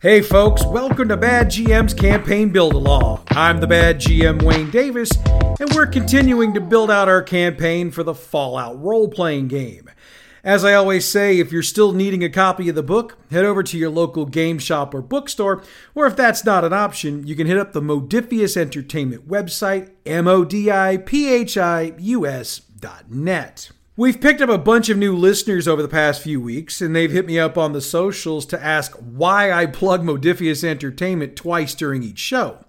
Hey folks, welcome to Bad GM's Campaign Build Along. I'm the Bad GM Wayne Davis, and we're continuing to build out our campaign for the Fallout role playing game. As I always say, if you're still needing a copy of the book, head over to your local game shop or bookstore, or if that's not an option, you can hit up the Modiphius Entertainment website, M O D I P H I U S dot net. We've picked up a bunch of new listeners over the past few weeks, and they've hit me up on the socials to ask why I plug Modiphius Entertainment twice during each show.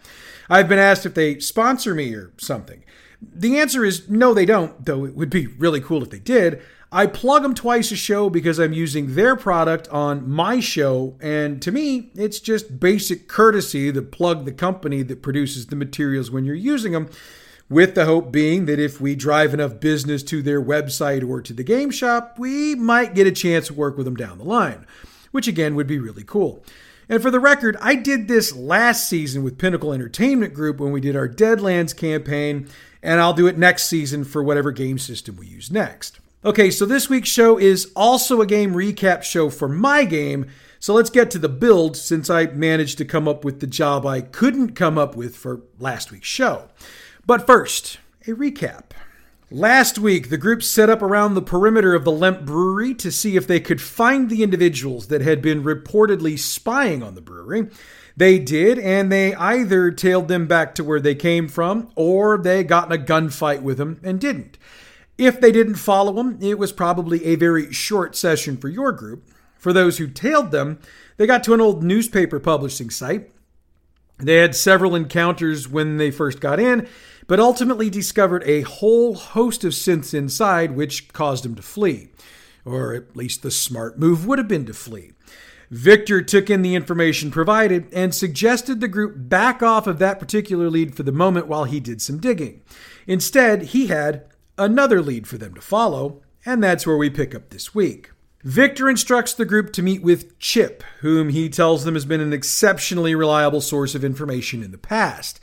I've been asked if they sponsor me or something. The answer is no, they don't, though it would be really cool if they did. I plug them twice a show because I'm using their product on my show, and to me, it's just basic courtesy to plug the company that produces the materials when you're using them with the hope being that if we drive enough business to their website or to the game shop, we might get a chance to work with them down the line, which again would be really cool. And for the record, I did this last season with Pinnacle Entertainment Group when we did our Deadlands campaign, and I'll do it next season for whatever game system we use next. Okay, so this week's show is also a game recap show for my game, so let's get to the build since I managed to come up with the job I couldn't come up with for last week's show. But first, a recap. Last week, the group set up around the perimeter of the Lemp Brewery to see if they could find the individuals that had been reportedly spying on the brewery. They did, and they either tailed them back to where they came from, or they got in a gunfight with them and didn't. If they didn't follow them, it was probably a very short session for your group. For those who tailed them, they got to an old newspaper publishing site. They had several encounters when they first got in, but ultimately discovered a whole host of synths inside, which caused them to flee. Or at least the smart move would have been to flee. Victor took in the information provided and suggested the group back off of that particular lead for the moment while he did some digging. Instead, he had another lead for them to follow, and that's where we pick up this week. Victor instructs the group to meet with Chip, whom he tells them has been an exceptionally reliable source of information in the past.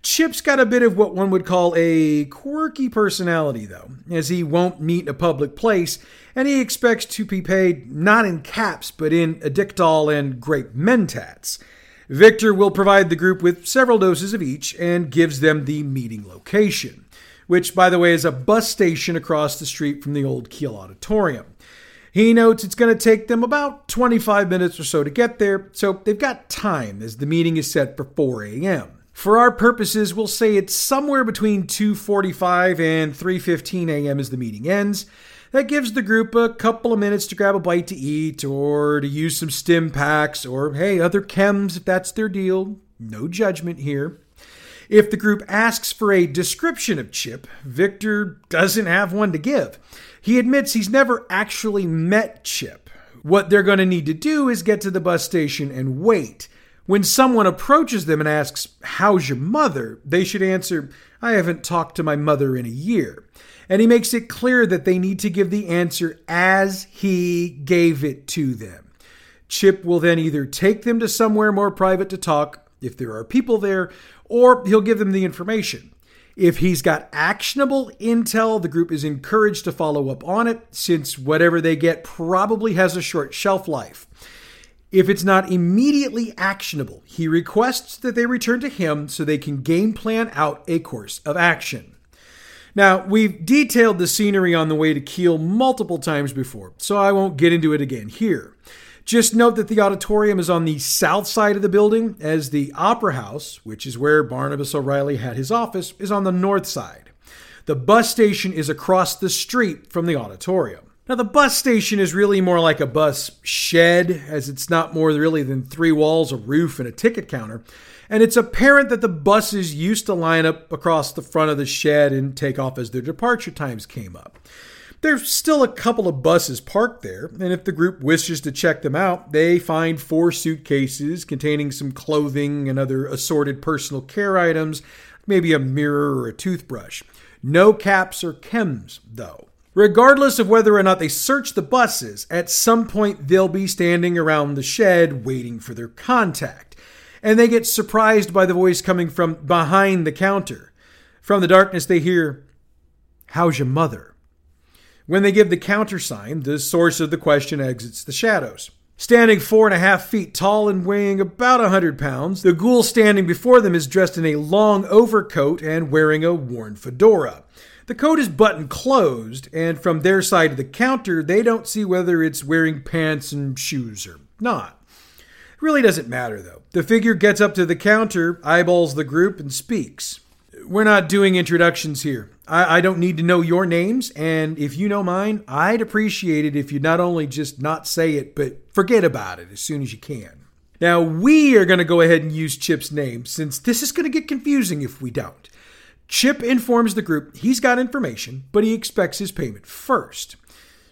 Chip's got a bit of what one would call a quirky personality, though, as he won't meet in a public place, and he expects to be paid not in caps, but in Addictol and grape mentats. Victor will provide the group with several doses of each and gives them the meeting location, which, by the way, is a bus station across the street from the old Kiel Auditorium. He notes it's going to take them about 25 minutes or so to get there, so they've got time as the meeting is set for 4 a.m. For our purposes, we'll say it's somewhere between 2:45 and 3:15 a.m. as the meeting ends. That gives the group a couple of minutes to grab a bite to eat or to use some stim packs or hey, other chems if that's their deal. No judgment here. If the group asks for a description of Chip, Victor doesn't have one to give. He admits he's never actually met Chip. What they're going to need to do is get to the bus station and wait. When someone approaches them and asks, How's your mother? they should answer, I haven't talked to my mother in a year. And he makes it clear that they need to give the answer as he gave it to them. Chip will then either take them to somewhere more private to talk, if there are people there, or he'll give them the information. If he's got actionable intel, the group is encouraged to follow up on it, since whatever they get probably has a short shelf life. If it's not immediately actionable, he requests that they return to him so they can game plan out a course of action. Now, we've detailed the scenery on the way to Kiel multiple times before, so I won't get into it again here. Just note that the auditorium is on the south side of the building, as the Opera House, which is where Barnabas O'Reilly had his office, is on the north side. The bus station is across the street from the auditorium. Now, the bus station is really more like a bus shed, as it's not more really than three walls, a roof, and a ticket counter. And it's apparent that the buses used to line up across the front of the shed and take off as their departure times came up. There's still a couple of buses parked there, and if the group wishes to check them out, they find four suitcases containing some clothing and other assorted personal care items, maybe a mirror or a toothbrush. No caps or chems, though. Regardless of whether or not they search the buses, at some point they'll be standing around the shed waiting for their contact. And they get surprised by the voice coming from behind the counter. From the darkness, they hear, How's your mother? When they give the countersign, the source of the question exits the shadows. Standing four and a half feet tall and weighing about a hundred pounds, the ghoul standing before them is dressed in a long overcoat and wearing a worn fedora. The coat is buttoned closed, and from their side of the counter, they don't see whether it's wearing pants and shoes or not. It really doesn't matter, though. The figure gets up to the counter, eyeballs the group, and speaks. We're not doing introductions here. I, I, don't need to know your names, and if you know mine, I'd appreciate it if you not only just not say it, but forget about it as soon as you can. Now, we are going to go ahead and use Chip's name since this is going to get confusing if we don't. Chip informs the group he's got information, but he expects his payment first.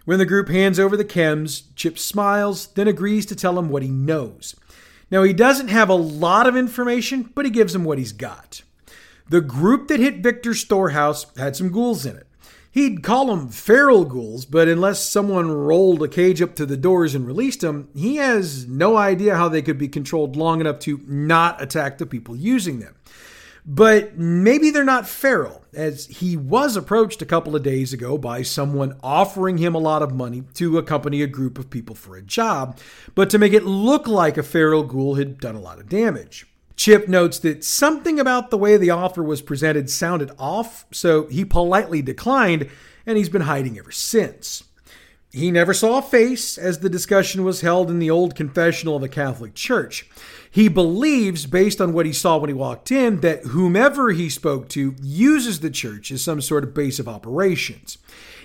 When the group hands over the chems, Chip smiles, then agrees to tell him what he knows. Now, he doesn't have a lot of information, but he gives him what he's got. The group that hit Victor's storehouse had some ghouls in it. He'd call them feral ghouls, but unless someone rolled a cage up to the doors and released them, he has no idea how they could be controlled long enough to not attack the people using them. But maybe they're not feral, as he was approached a couple of days ago by someone offering him a lot of money to accompany a group of people for a job, but to make it look like a feral ghoul had done a lot of damage. Chip notes that something about the way the offer was presented sounded off, so he politely declined, and he's been hiding ever since. He never saw a face as the discussion was held in the old confessional of the Catholic Church. He believes, based on what he saw when he walked in, that whomever he spoke to uses the church as some sort of base of operations.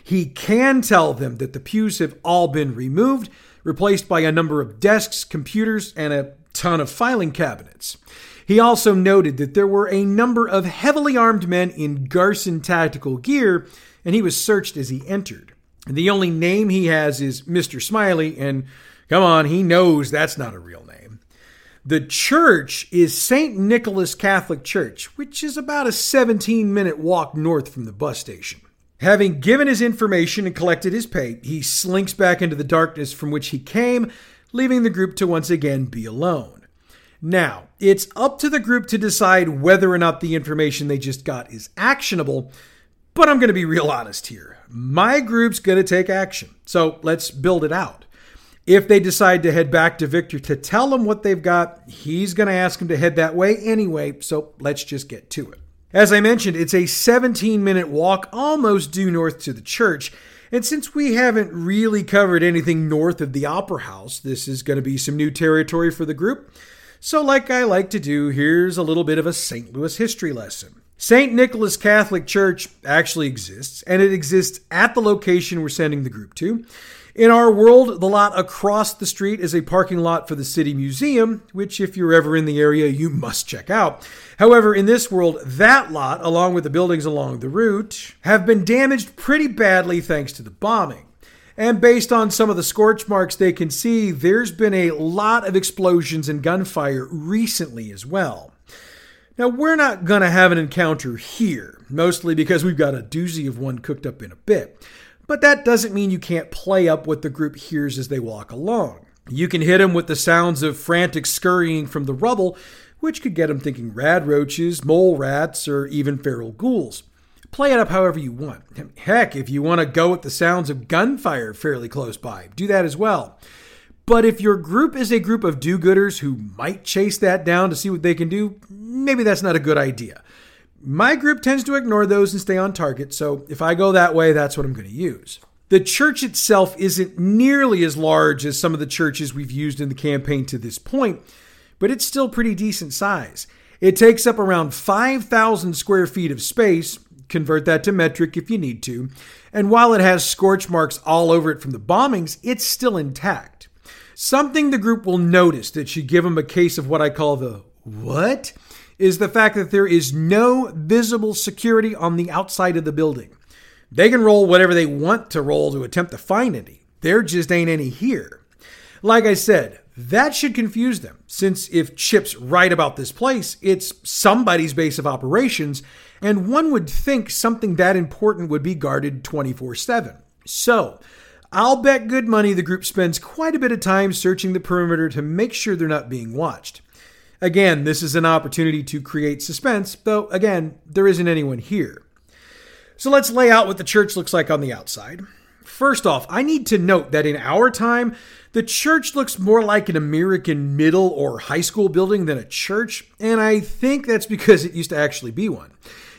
He can tell them that the pews have all been removed, replaced by a number of desks, computers, and a ton of filing cabinets. He also noted that there were a number of heavily armed men in Garson tactical gear, and he was searched as he entered. The only name he has is Mr. Smiley, and come on, he knows that's not a real name. The church is St. Nicholas Catholic Church, which is about a 17 minute walk north from the bus station. Having given his information and collected his pay, he slinks back into the darkness from which he came leaving the group to once again be alone. Now, it's up to the group to decide whether or not the information they just got is actionable, but I'm going to be real honest here. My group's going to take action, so let's build it out. If they decide to head back to Victor to tell him what they've got, he's going to ask him to head that way anyway, so let's just get to it. As I mentioned, it's a 17 minute walk almost due north to the church, and since we haven't really covered anything north of the Opera House, this is going to be some new territory for the group. So, like I like to do, here's a little bit of a St. Louis history lesson. St. Nicholas Catholic Church actually exists, and it exists at the location we're sending the group to. In our world, the lot across the street is a parking lot for the City Museum, which, if you're ever in the area, you must check out. However, in this world, that lot, along with the buildings along the route, have been damaged pretty badly thanks to the bombing. And based on some of the scorch marks they can see, there's been a lot of explosions and gunfire recently as well. Now, we're not going to have an encounter here, mostly because we've got a doozy of one cooked up in a bit. But that doesn't mean you can't play up what the group hears as they walk along. You can hit them with the sounds of frantic scurrying from the rubble, which could get them thinking rad roaches, mole rats, or even feral ghouls. Play it up however you want. Heck, if you want to go with the sounds of gunfire fairly close by, do that as well. But if your group is a group of do gooders who might chase that down to see what they can do, maybe that's not a good idea. My group tends to ignore those and stay on target, so if I go that way, that's what I'm going to use. The church itself isn't nearly as large as some of the churches we've used in the campaign to this point, but it's still pretty decent size. It takes up around 5,000 square feet of space, convert that to metric if you need to, and while it has scorch marks all over it from the bombings, it's still intact. Something the group will notice that should give them a case of what I call the what is the fact that there is no visible security on the outside of the building. They can roll whatever they want to roll to attempt to find any. There just ain't any here. Like I said, that should confuse them, since if Chip's right about this place, it's somebody's base of operations, and one would think something that important would be guarded 24 7. So, I'll bet good money the group spends quite a bit of time searching the perimeter to make sure they're not being watched. Again, this is an opportunity to create suspense, though, again, there isn't anyone here. So let's lay out what the church looks like on the outside. First off, I need to note that in our time, the church looks more like an American middle or high school building than a church, and I think that's because it used to actually be one.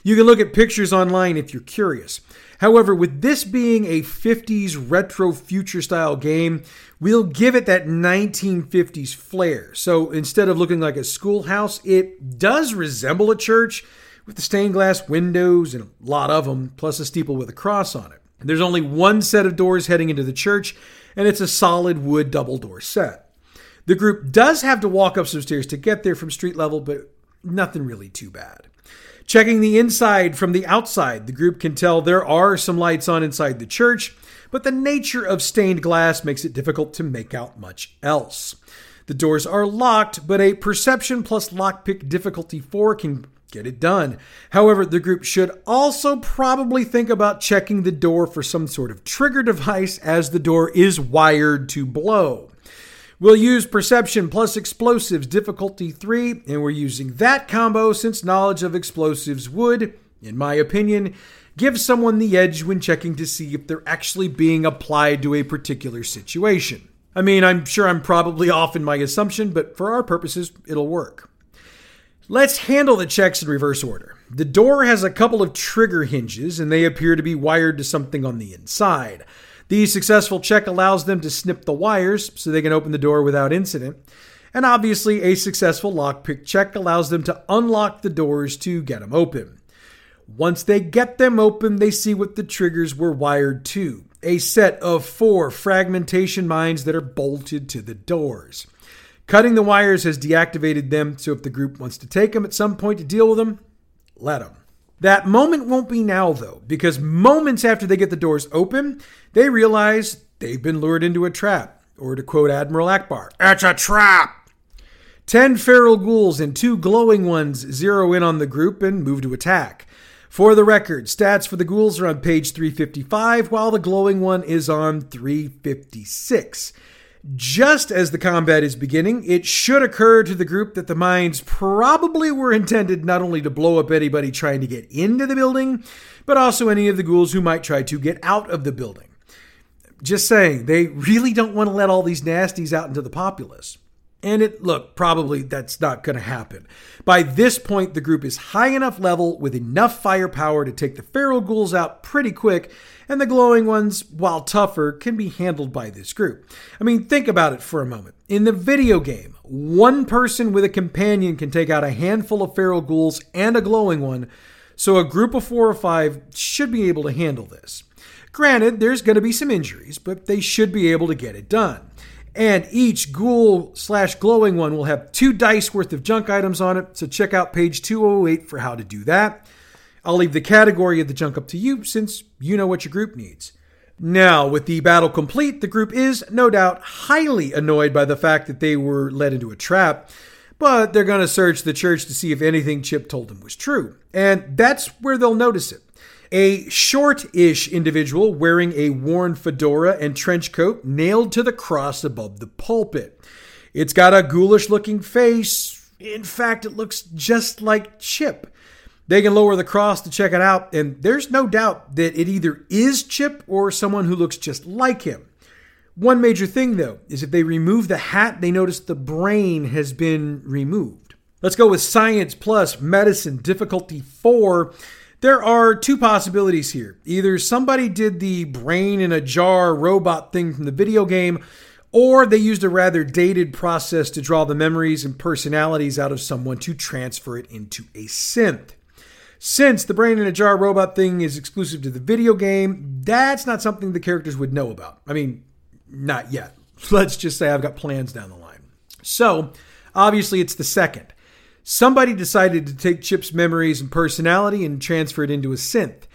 You can look at pictures online if you're curious. However, with this being a 50s retro future style game, we'll give it that 1950s flair. So instead of looking like a schoolhouse, it does resemble a church with the stained glass windows and a lot of them, plus a steeple with a cross on it. There's only one set of doors heading into the church, and it's a solid wood double door set. The group does have to walk up some stairs to get there from street level, but nothing really too bad. Checking the inside from the outside, the group can tell there are some lights on inside the church, but the nature of stained glass makes it difficult to make out much else. The doors are locked, but a perception plus lockpick difficulty 4 can get it done. However, the group should also probably think about checking the door for some sort of trigger device as the door is wired to blow. We'll use perception plus explosives difficulty 3, and we're using that combo since knowledge of explosives would, in my opinion, give someone the edge when checking to see if they're actually being applied to a particular situation. I mean, I'm sure I'm probably off in my assumption, but for our purposes, it'll work. Let's handle the checks in reverse order. The door has a couple of trigger hinges, and they appear to be wired to something on the inside. The successful check allows them to snip the wires so they can open the door without incident. And obviously, a successful lockpick check allows them to unlock the doors to get them open. Once they get them open, they see what the triggers were wired to a set of four fragmentation mines that are bolted to the doors. Cutting the wires has deactivated them, so if the group wants to take them at some point to deal with them, let them. That moment won't be now, though, because moments after they get the doors open, they realize they've been lured into a trap. Or to quote Admiral Ackbar, it's a trap! Ten feral ghouls and two glowing ones zero in on the group and move to attack. For the record, stats for the ghouls are on page 355, while the glowing one is on 356. Just as the combat is beginning, it should occur to the group that the mines probably were intended not only to blow up anybody trying to get into the building, but also any of the ghouls who might try to get out of the building. Just saying, they really don't want to let all these nasties out into the populace. And it look, probably that's not going to happen. By this point, the group is high enough level with enough firepower to take the feral ghouls out pretty quick, and the glowing ones, while tougher, can be handled by this group. I mean, think about it for a moment. In the video game, one person with a companion can take out a handful of feral ghouls and a glowing one, so a group of four or five should be able to handle this. Granted, there's going to be some injuries, but they should be able to get it done. And each ghoul slash glowing one will have two dice worth of junk items on it, so check out page 208 for how to do that. I'll leave the category of the junk up to you since you know what your group needs. Now, with the battle complete, the group is, no doubt, highly annoyed by the fact that they were led into a trap, but they're going to search the church to see if anything Chip told them was true. And that's where they'll notice it. A short ish individual wearing a worn fedora and trench coat nailed to the cross above the pulpit. It's got a ghoulish looking face. In fact, it looks just like Chip. They can lower the cross to check it out, and there's no doubt that it either is Chip or someone who looks just like him. One major thing, though, is if they remove the hat, they notice the brain has been removed. Let's go with Science Plus Medicine Difficulty 4. There are two possibilities here. Either somebody did the brain in a jar robot thing from the video game, or they used a rather dated process to draw the memories and personalities out of someone to transfer it into a synth. Since the brain in a jar robot thing is exclusive to the video game, that's not something the characters would know about. I mean, not yet. Let's just say I've got plans down the line. So, obviously, it's the second. Somebody decided to take Chip's memories and personality and transfer it into a synth,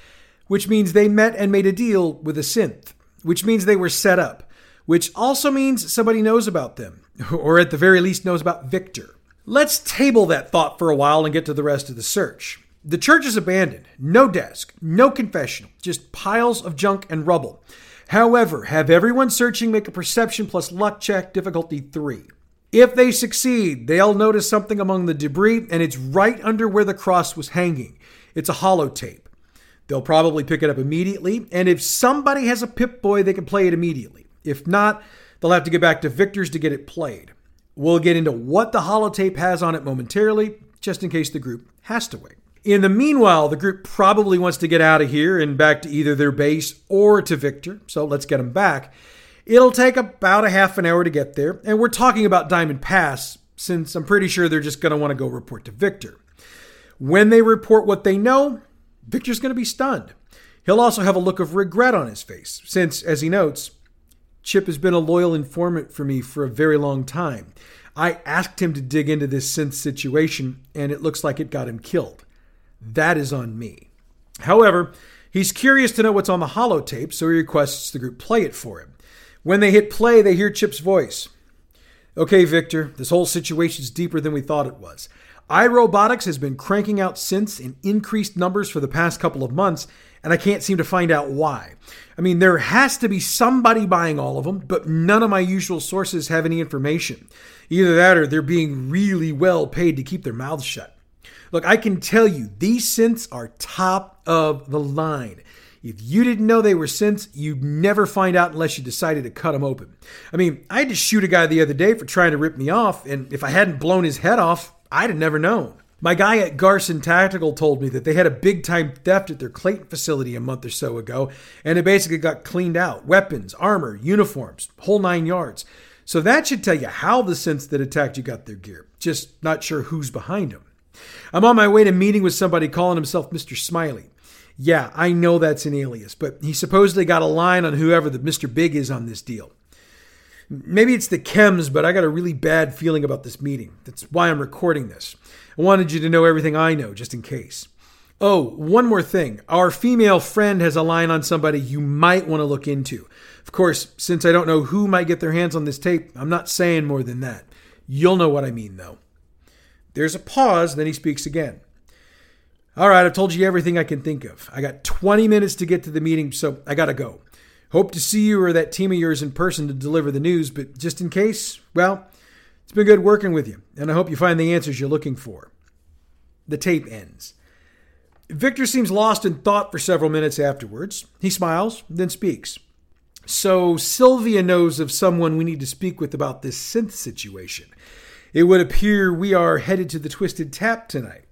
which means they met and made a deal with a synth, which means they were set up, which also means somebody knows about them, or at the very least knows about Victor. Let's table that thought for a while and get to the rest of the search. The church is abandoned. No desk, no confessional, just piles of junk and rubble. However, have everyone searching make a perception plus luck check difficulty 3. If they succeed, they'll notice something among the debris, and it's right under where the cross was hanging. It's a holotape. They'll probably pick it up immediately, and if somebody has a Pip Boy, they can play it immediately. If not, they'll have to get back to Victor's to get it played. We'll get into what the holotape has on it momentarily, just in case the group has to wait. In the meanwhile, the group probably wants to get out of here and back to either their base or to Victor, so let's get them back. It'll take about a half an hour to get there, and we're talking about Diamond Pass since I'm pretty sure they're just going to want to go report to Victor. When they report what they know, Victor's going to be stunned. He'll also have a look of regret on his face, since, as he notes, Chip has been a loyal informant for me for a very long time. I asked him to dig into this synth situation, and it looks like it got him killed. That is on me. However, he's curious to know what's on the holotape, so he requests the group play it for him. When they hit play, they hear Chip's voice. Okay, Victor, this whole situation's deeper than we thought it was. iRobotics has been cranking out synths in increased numbers for the past couple of months, and I can't seem to find out why. I mean, there has to be somebody buying all of them, but none of my usual sources have any information. Either that or they're being really well paid to keep their mouths shut. Look, I can tell you, these synths are top of the line. If you didn't know they were synths, you'd never find out unless you decided to cut them open. I mean, I had to shoot a guy the other day for trying to rip me off, and if I hadn't blown his head off, I'd have never known. My guy at Garson Tactical told me that they had a big time theft at their Clayton facility a month or so ago, and it basically got cleaned out weapons, armor, uniforms, whole nine yards. So that should tell you how the synths that attacked you got their gear. Just not sure who's behind them. I'm on my way to meeting with somebody calling himself Mr. Smiley. Yeah, I know that's an alias, but he supposedly got a line on whoever the Mr. Big is on this deal. Maybe it's the chems, but I got a really bad feeling about this meeting. That's why I'm recording this. I wanted you to know everything I know, just in case. Oh, one more thing. Our female friend has a line on somebody you might want to look into. Of course, since I don't know who might get their hands on this tape, I'm not saying more than that. You'll know what I mean, though. There's a pause, then he speaks again. All right, I've told you everything I can think of. I got 20 minutes to get to the meeting, so I gotta go. Hope to see you or that team of yours in person to deliver the news, but just in case, well, it's been good working with you, and I hope you find the answers you're looking for. The tape ends. Victor seems lost in thought for several minutes afterwards. He smiles, then speaks. So, Sylvia knows of someone we need to speak with about this synth situation. It would appear we are headed to the Twisted Tap tonight.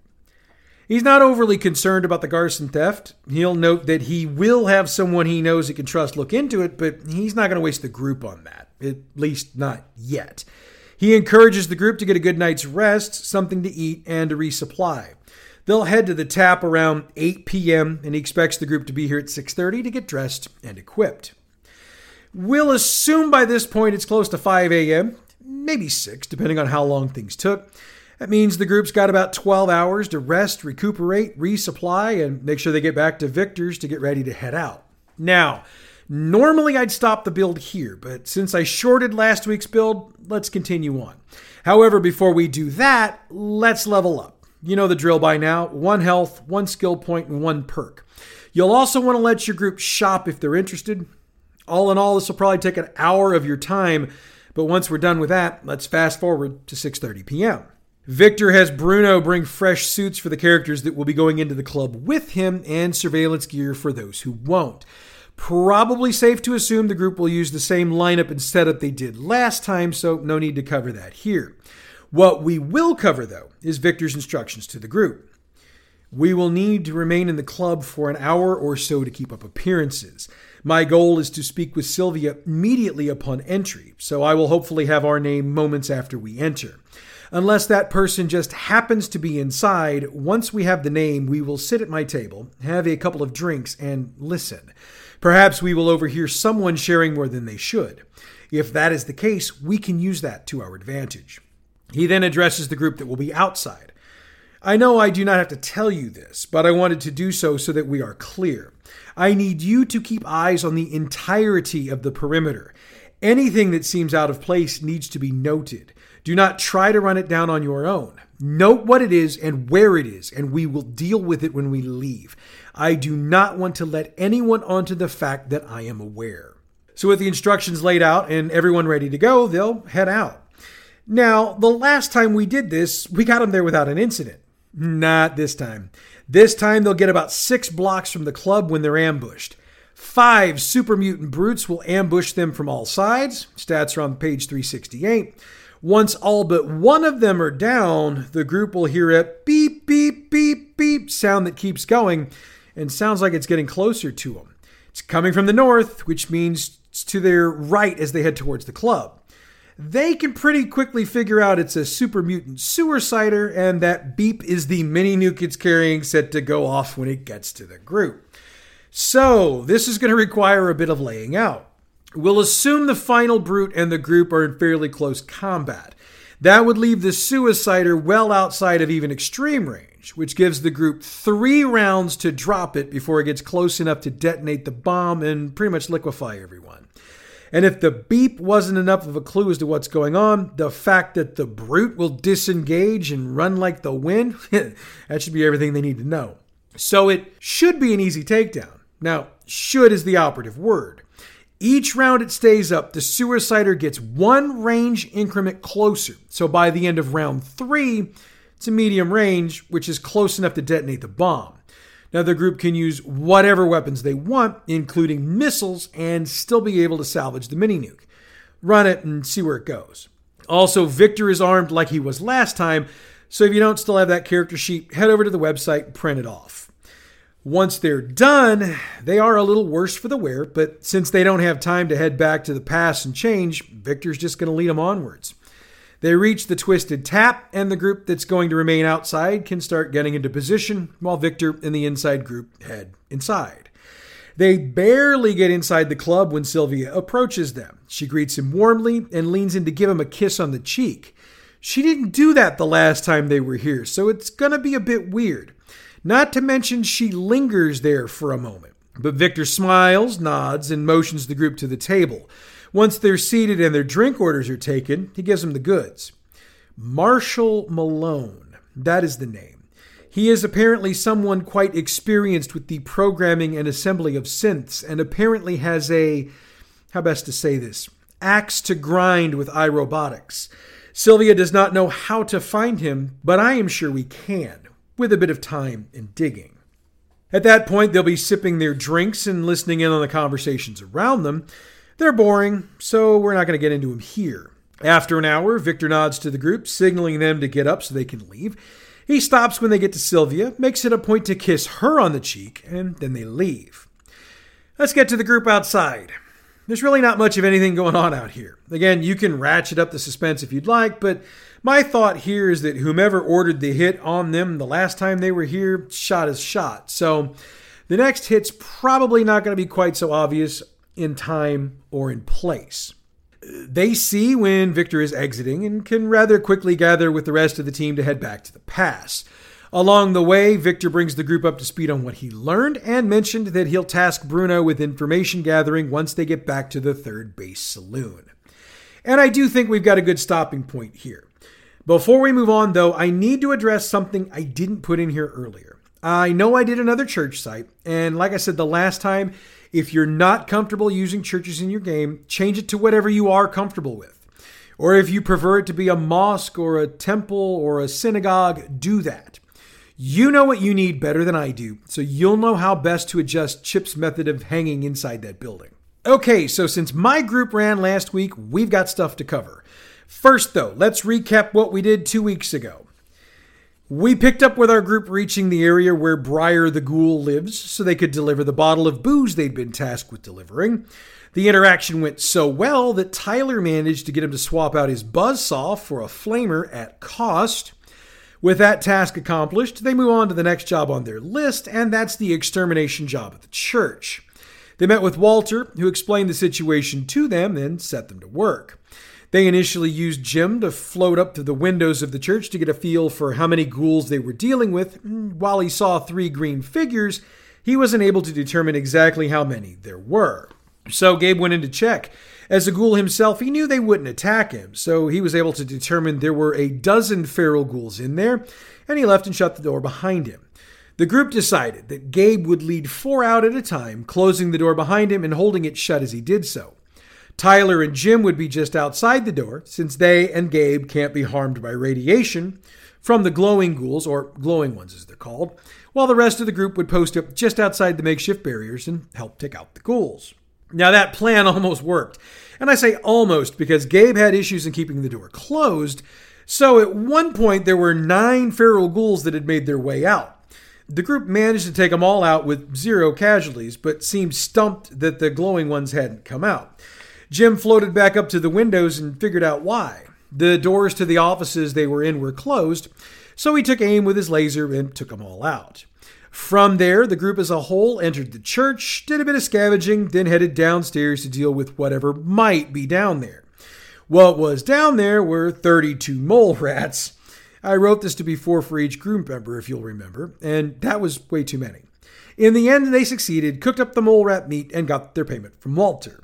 He's not overly concerned about the Garson theft. He'll note that he will have someone he knows he can trust look into it, but he's not going to waste the group on that, at least not yet. He encourages the group to get a good night's rest, something to eat, and to resupply. They'll head to the tap around 8 p.m., and he expects the group to be here at 6:30 to get dressed and equipped. We'll assume by this point it's close to 5 a.m., maybe 6, depending on how long things took. That means the group's got about 12 hours to rest, recuperate, resupply, and make sure they get back to Victor's to get ready to head out. Now, normally I'd stop the build here, but since I shorted last week's build, let's continue on. However, before we do that, let's level up. You know the drill by now one health, one skill point, and one perk. You'll also want to let your group shop if they're interested. All in all, this will probably take an hour of your time, but once we're done with that, let's fast forward to 6:30 p.m. Victor has Bruno bring fresh suits for the characters that will be going into the club with him and surveillance gear for those who won't. Probably safe to assume the group will use the same lineup and setup they did last time, so no need to cover that here. What we will cover, though, is Victor's instructions to the group. We will need to remain in the club for an hour or so to keep up appearances. My goal is to speak with Sylvia immediately upon entry, so I will hopefully have our name moments after we enter. Unless that person just happens to be inside, once we have the name, we will sit at my table, have a couple of drinks, and listen. Perhaps we will overhear someone sharing more than they should. If that is the case, we can use that to our advantage. He then addresses the group that will be outside. I know I do not have to tell you this, but I wanted to do so so that we are clear. I need you to keep eyes on the entirety of the perimeter. Anything that seems out of place needs to be noted. Do not try to run it down on your own. Note what it is and where it is, and we will deal with it when we leave. I do not want to let anyone onto the fact that I am aware. So, with the instructions laid out and everyone ready to go, they'll head out. Now, the last time we did this, we got them there without an incident. Not this time. This time they'll get about six blocks from the club when they're ambushed. Five super mutant brutes will ambush them from all sides. Stats are on page 368. Once all but one of them are down, the group will hear a beep, beep, beep, beep sound that keeps going and sounds like it's getting closer to them. It's coming from the north, which means it's to their right as they head towards the club. They can pretty quickly figure out it's a super mutant suicider, and that beep is the mini nuke it's carrying set to go off when it gets to the group. So, this is going to require a bit of laying out. We'll assume the final brute and the group are in fairly close combat. That would leave the suicider well outside of even extreme range, which gives the group three rounds to drop it before it gets close enough to detonate the bomb and pretty much liquefy everyone. And if the beep wasn't enough of a clue as to what's going on, the fact that the brute will disengage and run like the wind, that should be everything they need to know. So it should be an easy takedown. Now, should is the operative word. Each round it stays up, the suicider gets one range increment closer. So by the end of round three, it's a medium range, which is close enough to detonate the bomb. Now, the group can use whatever weapons they want, including missiles, and still be able to salvage the mini nuke. Run it and see where it goes. Also, Victor is armed like he was last time, so if you don't still have that character sheet, head over to the website and print it off. Once they're done, they are a little worse for the wear, but since they don't have time to head back to the pass and change, Victor's just going to lead them onwards. They reach the twisted tap, and the group that's going to remain outside can start getting into position, while Victor and the inside group head inside. They barely get inside the club when Sylvia approaches them. She greets him warmly and leans in to give him a kiss on the cheek. She didn't do that the last time they were here, so it's gonna be a bit weird. Not to mention, she lingers there for a moment. But Victor smiles, nods, and motions the group to the table. Once they're seated and their drink orders are taken, he gives them the goods. Marshall Malone, that is the name. He is apparently someone quite experienced with the programming and assembly of synths, and apparently has a, how best to say this, axe to grind with iRobotics. Sylvia does not know how to find him, but I am sure we can with a bit of time and digging. At that point, they'll be sipping their drinks and listening in on the conversations around them. They're boring, so we're not going to get into them here. After an hour, Victor nods to the group, signaling them to get up so they can leave. He stops when they get to Sylvia, makes it a point to kiss her on the cheek, and then they leave. Let's get to the group outside. There's really not much of anything going on out here. Again, you can ratchet up the suspense if you'd like, but my thought here is that whomever ordered the hit on them the last time they were here shot is shot. So the next hit's probably not going to be quite so obvious in time or in place. They see when Victor is exiting and can rather quickly gather with the rest of the team to head back to the pass. Along the way, Victor brings the group up to speed on what he learned and mentioned that he'll task Bruno with information gathering once they get back to the third base saloon. And I do think we've got a good stopping point here. Before we move on, though, I need to address something I didn't put in here earlier. I know I did another church site, and like I said the last time, if you're not comfortable using churches in your game, change it to whatever you are comfortable with. Or if you prefer it to be a mosque or a temple or a synagogue, do that. You know what you need better than I do, so you'll know how best to adjust Chip's method of hanging inside that building. Okay, so since my group ran last week, we've got stuff to cover. First, though, let's recap what we did two weeks ago. We picked up with our group reaching the area where Briar the Ghoul lives so they could deliver the bottle of booze they'd been tasked with delivering. The interaction went so well that Tyler managed to get him to swap out his buzzsaw for a flamer at cost. With that task accomplished, they move on to the next job on their list, and that's the extermination job at the church. They met with Walter, who explained the situation to them and set them to work. They initially used Jim to float up to the windows of the church to get a feel for how many ghouls they were dealing with. Mm, while he saw three green figures, he wasn't able to determine exactly how many there were. So Gabe went in to check. As a ghoul himself, he knew they wouldn't attack him, so he was able to determine there were a dozen feral ghouls in there, and he left and shut the door behind him. The group decided that Gabe would lead four out at a time, closing the door behind him and holding it shut as he did so. Tyler and Jim would be just outside the door, since they and Gabe can't be harmed by radiation. from the glowing ghouls, or glowing ones as they're called, while the rest of the group would post up just outside the makeshift barriers and help take out the ghouls. Now, that plan almost worked. And I say almost because Gabe had issues in keeping the door closed. So at one point, there were nine feral ghouls that had made their way out. The group managed to take them all out with zero casualties, but seemed stumped that the glowing ones hadn't come out. Jim floated back up to the windows and figured out why. The doors to the offices they were in were closed, so he took aim with his laser and took them all out. From there, the group as a whole entered the church, did a bit of scavenging, then headed downstairs to deal with whatever might be down there. What was down there were 32 mole rats. I wrote this to be four for each group member, if you'll remember, and that was way too many. In the end, they succeeded, cooked up the mole rat meat, and got their payment from Walter.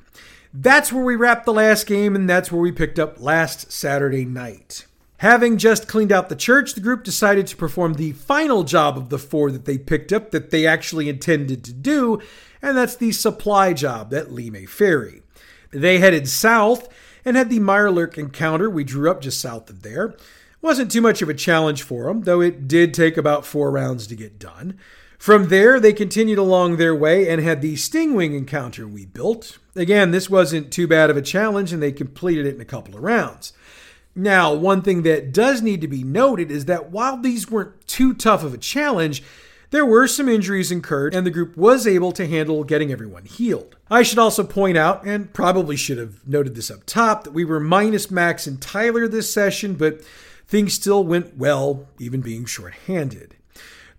That's where we wrapped the last game, and that's where we picked up last Saturday night. Having just cleaned out the church, the group decided to perform the final job of the four that they picked up that they actually intended to do, and that's the supply job at Lime Ferry. They headed south and had the Mirelurk encounter we drew up just south of there. Wasn't too much of a challenge for them, though it did take about four rounds to get done. From there, they continued along their way and had the Stingwing encounter we built. Again, this wasn't too bad of a challenge, and they completed it in a couple of rounds. Now, one thing that does need to be noted is that while these weren't too tough of a challenge, there were some injuries incurred, and the group was able to handle getting everyone healed. I should also point out, and probably should have noted this up top, that we were minus Max and Tyler this session, but things still went well, even being short-handed.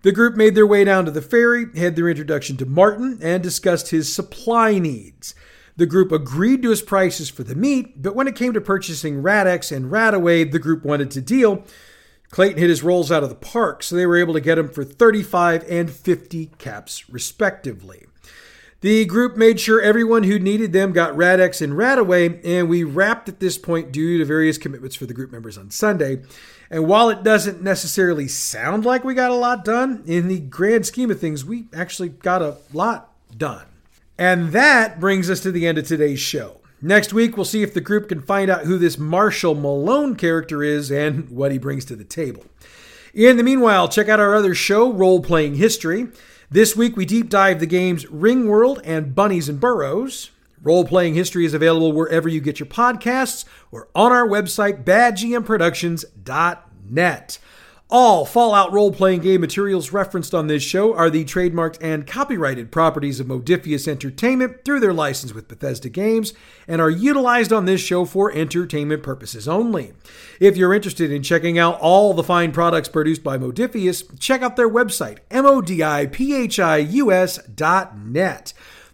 The group made their way down to the ferry, had their introduction to Martin, and discussed his supply needs. The group agreed to his prices for the meat, but when it came to purchasing Rad-X and Radaway, the group wanted to deal. Clayton hit his rolls out of the park, so they were able to get him for 35 and 50 caps, respectively. The group made sure everyone who needed them got Rad-X and Radaway, and we wrapped at this point due to various commitments for the group members on Sunday. And while it doesn't necessarily sound like we got a lot done, in the grand scheme of things, we actually got a lot done. And that brings us to the end of today's show. Next week, we'll see if the group can find out who this Marshall Malone character is and what he brings to the table. In the meanwhile, check out our other show, Role Playing History. This week, we deep dive the games Ringworld and Bunnies and Burrows. Role Playing History is available wherever you get your podcasts or on our website, badgmproductions.net. All Fallout role playing game materials referenced on this show are the trademarked and copyrighted properties of Modiphius Entertainment through their license with Bethesda Games and are utilized on this show for entertainment purposes only. If you're interested in checking out all the fine products produced by Modiphius, check out their website, modiphius.net.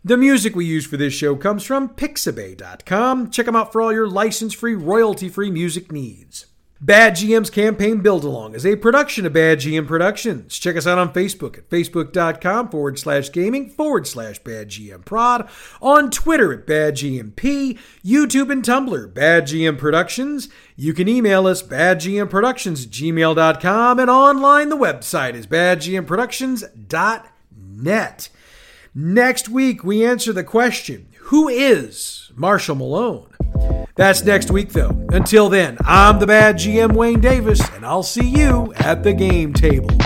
The music we use for this show comes from Pixabay.com. Check them out for all your license free, royalty free music needs. Bad GM's Campaign Build Along is a production of Bad GM Productions. Check us out on Facebook at facebook.com forward slash gaming forward slash Bad GM Prod, on Twitter at Bad GMP, YouTube and Tumblr, Bad GM Productions. You can email us badgmproductions at gmail.com, and online the website is badgmproductions.net. Next week, we answer the question who is Marshall Malone? That's next week, though. Until then, I'm the bad GM Wayne Davis, and I'll see you at the game table.